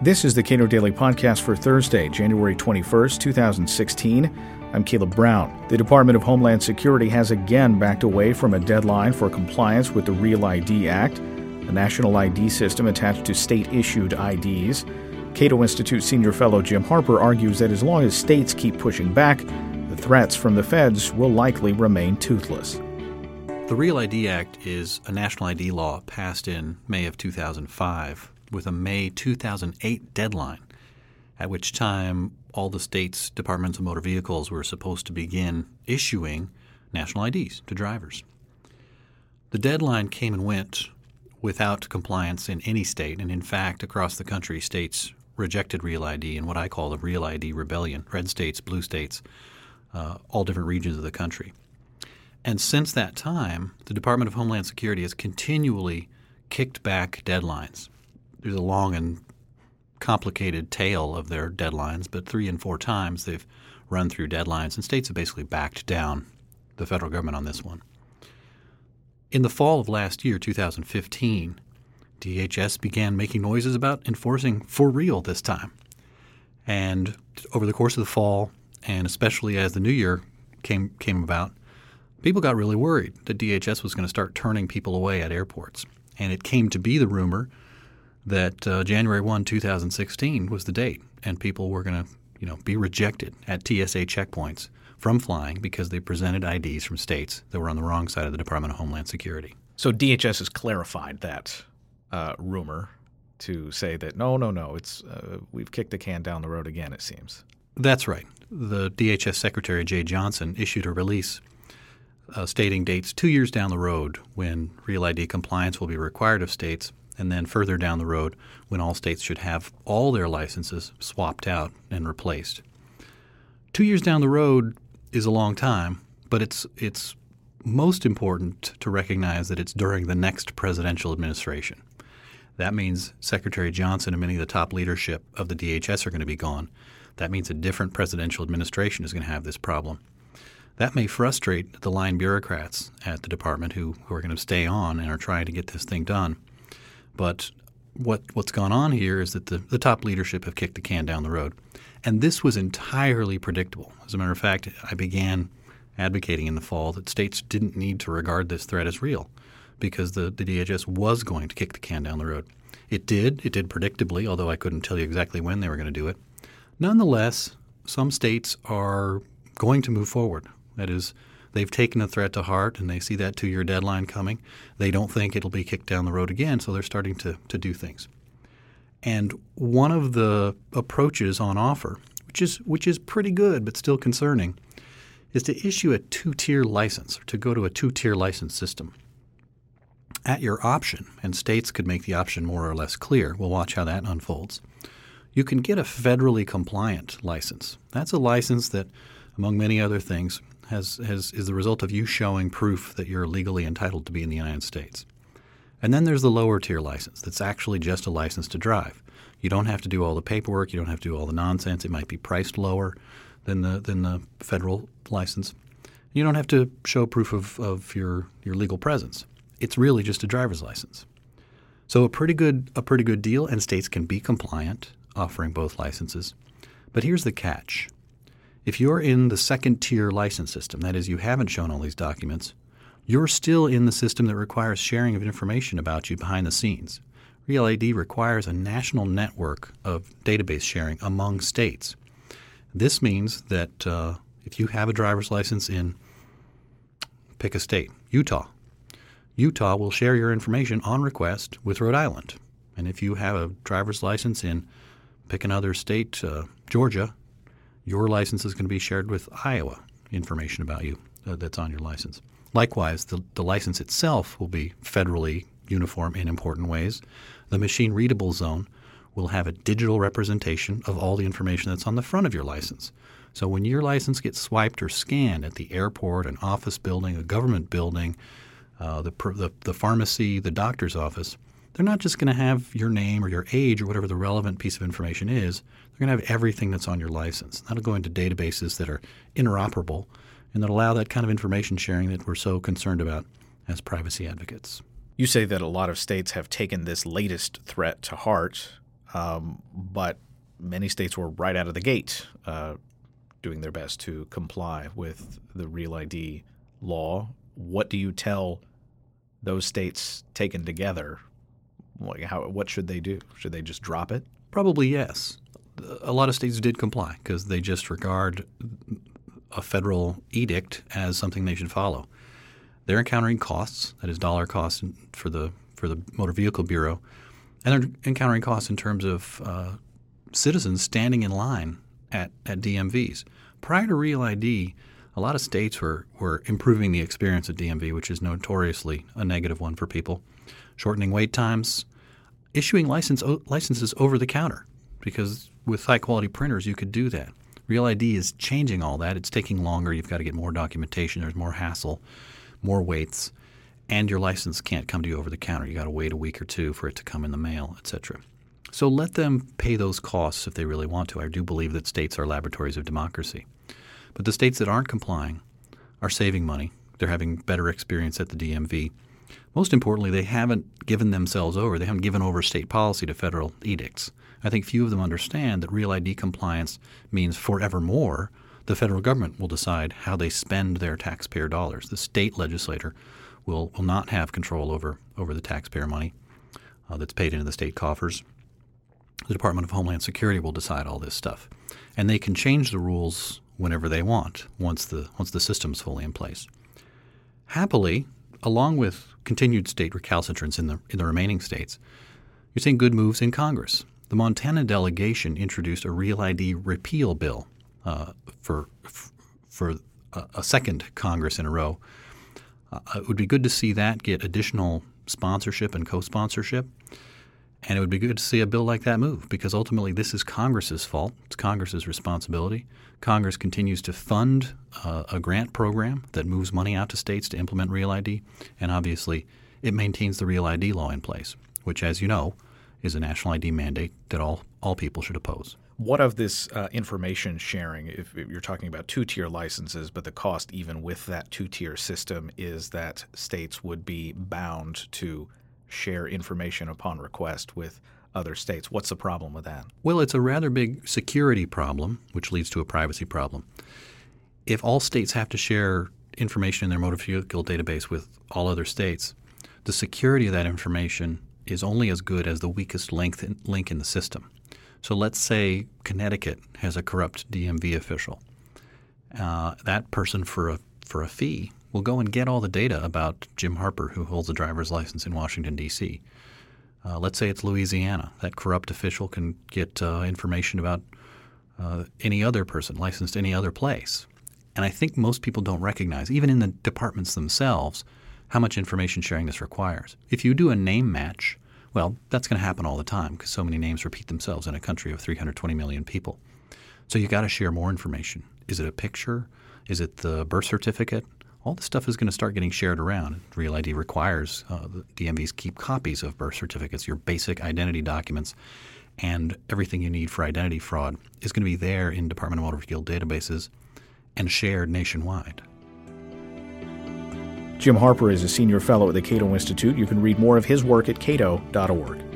This is the Cato Daily Podcast for Thursday, January 21st, 2016. I'm Caleb Brown. The Department of Homeland Security has again backed away from a deadline for compliance with the Real ID Act, the national ID system attached to state issued IDs. Cato Institute senior fellow Jim Harper argues that as long as states keep pushing back, the threats from the feds will likely remain toothless. The Real ID Act is a national ID law passed in May of 2005 with a May 2008 deadline, at which time all the states' departments of motor vehicles were supposed to begin issuing national IDs to drivers. The deadline came and went without compliance in any state, and in fact, across the country, states rejected Real ID in what I call the Real ID rebellion red states, blue states, uh, all different regions of the country. And since that time, the Department of Homeland Security has continually kicked back deadlines there's a long and complicated tale of their deadlines, but three and four times they've run through deadlines, and states have basically backed down the federal government on this one. In the fall of last year, 2015, DHS began making noises about enforcing for real this time. And over the course of the fall, and especially as the new year came came about, people got really worried that DHS was going to start turning people away at airports. And it came to be the rumor that uh, January 1, 2016 was the date, and people were going to you know, be rejected at TSA checkpoints from flying because they presented IDs from states that were on the wrong side of the Department of Homeland Security. So DHS has clarified that uh, rumor to say that no, no, no, it's uh, we've kicked the can down the road again. It seems. That's right. The DHS Secretary Jeh Johnson issued a release uh, stating dates two years down the road when Real ID compliance will be required of states and then further down the road when all states should have all their licenses swapped out and replaced. Two years down the road is a long time, but it's it's most important to recognize that it's during the next presidential administration. That means Secretary Johnson and many of the top leadership of the DHS are going to be gone. That means a different presidential administration is going to have this problem. That may frustrate the line bureaucrats at the department who, who are going to stay on and are trying to get this thing done. But what what's gone on here is that the, the top leadership have kicked the can down the road. And this was entirely predictable. As a matter of fact, I began advocating in the fall that states didn't need to regard this threat as real because the, the DHS was going to kick the can down the road. It did. It did predictably, although I couldn't tell you exactly when they were going to do it. Nonetheless, some states are going to move forward. That is, they've taken the threat to heart and they see that two year deadline coming. They don't think it'll be kicked down the road again, so they're starting to, to do things. And one of the approaches on offer, which is which is pretty good but still concerning, is to issue a two-tier license or to go to a two-tier license system. At your option, and states could make the option more or less clear. We'll watch how that unfolds. You can get a federally compliant license. That's a license that, among many other things, has, has, is the result of you showing proof that you're legally entitled to be in the United States. And then there's the lower tier license that's actually just a license to drive. You don't have to do all the paperwork, you don't have to do all the nonsense. It might be priced lower than the, than the federal license. You don't have to show proof of, of your, your legal presence. It's really just a driver's license. So a pretty good a pretty good deal, and states can be compliant offering both licenses. But here's the catch. If you're in the second tier license system, that is, you haven't shown all these documents, you're still in the system that requires sharing of information about you behind the scenes. Real ID requires a national network of database sharing among states. This means that uh, if you have a driver's license in, pick a state, Utah, Utah will share your information on request with Rhode Island. And if you have a driver's license in, pick another state, uh, Georgia, your license is going to be shared with Iowa information about you uh, that's on your license. Likewise, the, the license itself will be federally uniform in important ways. The machine readable zone will have a digital representation of all the information that's on the front of your license. So when your license gets swiped or scanned at the airport, an office building, a government building, uh, the, the, the pharmacy, the doctor's office, they're not just going to have your name or your age or whatever the relevant piece of information is. They're going to have everything that's on your license. That'll go into databases that are interoperable and that allow that kind of information sharing that we're so concerned about as privacy advocates. You say that a lot of states have taken this latest threat to heart. um, but many states were right out of the gate uh, doing their best to comply with the Real ID law. What do you tell those states taken together? Like how, what should they do? Should they just drop it? Probably yes. A lot of states did comply because they just regard a federal edict as something they should follow. They're encountering costs, that is dollar costs for the for the Motor Vehicle Bureau, and they're encountering costs in terms of uh, citizens standing in line at, at DMVs. Prior to Real ID, a lot of states were, were improving the experience at DMV, which is notoriously a negative one for people, shortening wait times, issuing license, licenses over the counter, because with high quality printers, you could do that. Real ID is changing all that. It's taking longer. You've got to get more documentation. There's more hassle, more waits, and your license can't come to you over the counter. You got to wait a week or two for it to come in the mail, etc. So let them pay those costs if they really want to. I do believe that states are laboratories of democracy. But the states that aren't complying are saving money. They're having better experience at the DMV. Most importantly, they haven't given themselves over. They haven't given over state policy to federal edicts. I think few of them understand that real ID compliance means forevermore the federal government will decide how they spend their taxpayer dollars. The state legislator will, will not have control over, over the taxpayer money uh, that's paid into the state coffers the Department of Homeland Security will decide all this stuff, and they can change the rules whenever they want once the once the system's fully in place. Happily, along with continued state recalcitrance in the in the remaining states, you're seeing good moves in Congress. The Montana delegation introduced a Real ID repeal bill uh, for for a, a, second Congress in a row. Uh, it would be good to see that get additional sponsorship and co-sponsorship. And it would be good to see a bill like that move because ultimately this is Congress's fault. It's Congress's responsibility. Congress continues to fund uh, a grant program that moves money out to states to implement Real ID. And obviously, it maintains the Real ID law in place, which, as you know, is a national ID mandate that all, all people should oppose. What of this uh, information sharing, if you're talking about two tier licenses, but the cost even with that two tier system is that states would be bound to share information upon request with other states. What's the problem with that? Well, it's a rather big security problem, which leads to a privacy problem. If all states have to share information in their motor vehicle database with all other states, the security of that information is only as good as the weakest link in, the system. So let's say Connecticut has a corrupt DMV official. Uh, that person, for a for a fee, will go and get all the data about Jim Harper, who holds a driver's license in Washington, D.C. Uh, let's say it's Louisiana. That corrupt official can get uh, information about uh, any other person licensed any other place. And I think most people don't recognize, even in the departments themselves, how much information sharing this requires. If you do a name match, well, that's going to happen all the time because so many names repeat themselves in a country of 320 million people. So you got to share more information. Is it a picture? Is it the birth certificate? All this stuff is going to start getting shared around. Real ID requires uh, the DMVs keep copies of birth certificates, your basic identity documents, and everything you need for identity fraud is going to be there in Department of Motor Vehicle databases and shared nationwide. Jim Harper is a senior fellow at the Cato Institute. You can read more of his work at cato.org.